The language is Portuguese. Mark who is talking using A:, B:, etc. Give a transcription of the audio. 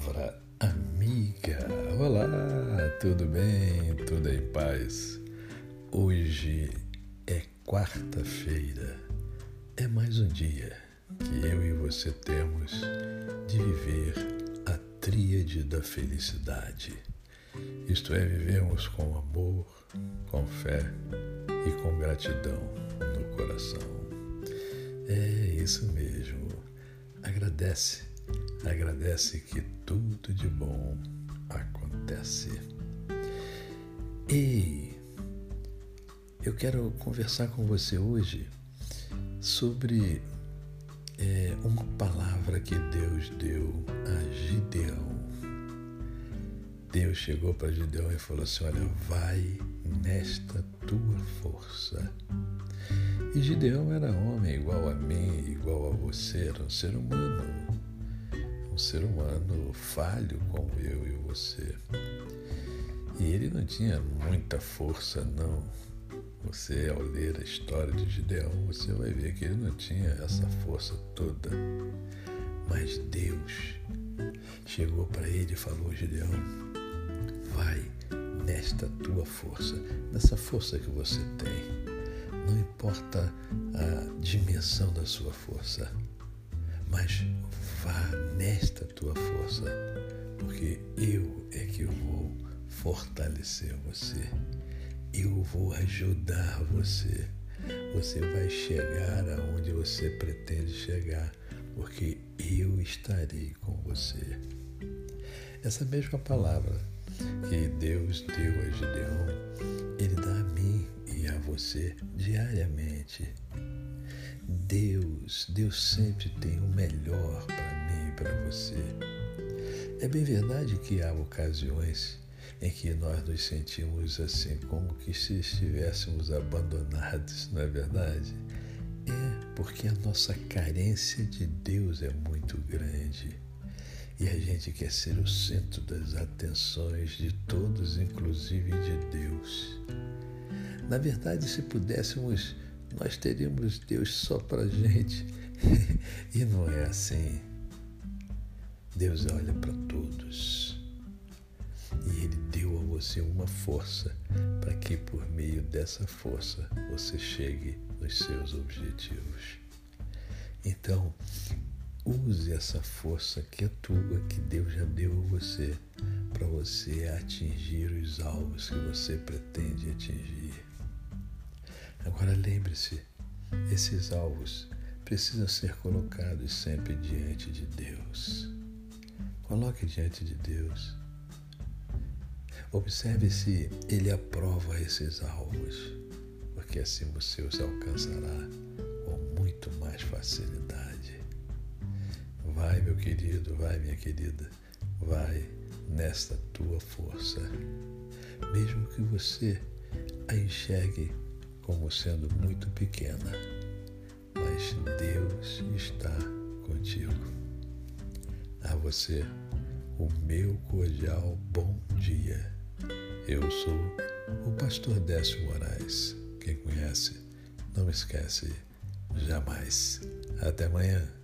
A: palavra amiga. Olá, tudo bem? Tudo em paz? Hoje é quarta-feira. É mais um dia que eu e você temos de viver a tríade da felicidade. Isto é, vivemos com amor, com fé e com gratidão no coração. É isso mesmo. Agradece agradece que tudo de bom acontece. Ei, eu quero conversar com você hoje sobre é, uma palavra que Deus deu a Gideão. Deus chegou para Gideão e falou assim: Olha, vai nesta tua força. E Gideão era homem igual a mim, igual a você, era um ser humano. Ser humano falho como eu e você. E ele não tinha muita força, não. Você, ao ler a história de Gideão, você vai ver que ele não tinha essa força toda. Mas Deus chegou para ele e falou: Gideão, vai nesta tua força, nessa força que você tem. Não importa a dimensão da sua força, mas vá nesta tua força, porque eu é que vou fortalecer você. Eu vou ajudar você. Você vai chegar aonde você pretende chegar, porque eu estarei com você. Essa mesma palavra que Deus deu a Gideão, Ele dá a mim e a você diariamente. Deus, Deus sempre tem o melhor para mim e para você. É bem verdade que há ocasiões em que nós nos sentimos assim, como que se estivéssemos abandonados, não é verdade? É porque a nossa carência de Deus é muito grande e a gente quer ser o centro das atenções de todos, inclusive de Deus. Na verdade, se pudéssemos, nós teríamos Deus só para gente e não é assim. Deus olha para todos e Ele deu a você uma força para que por meio dessa força você chegue nos seus objetivos. Então, use essa força que é tua, que Deus já deu a você, para você atingir os alvos que você pretende atingir. Agora lembre-se, esses alvos precisam ser colocados sempre diante de Deus. Coloque diante de Deus Observe se ele aprova esses alvos, porque assim você os alcançará com muito mais facilidade. Vai, meu querido, vai, minha querida, vai nesta tua força, mesmo que você a enxergue como sendo muito pequena, mas Deus está contigo. A você, o meu cordial bom dia eu sou o pastor Décio Moraes. Quem conhece, não esquece jamais. Até amanhã.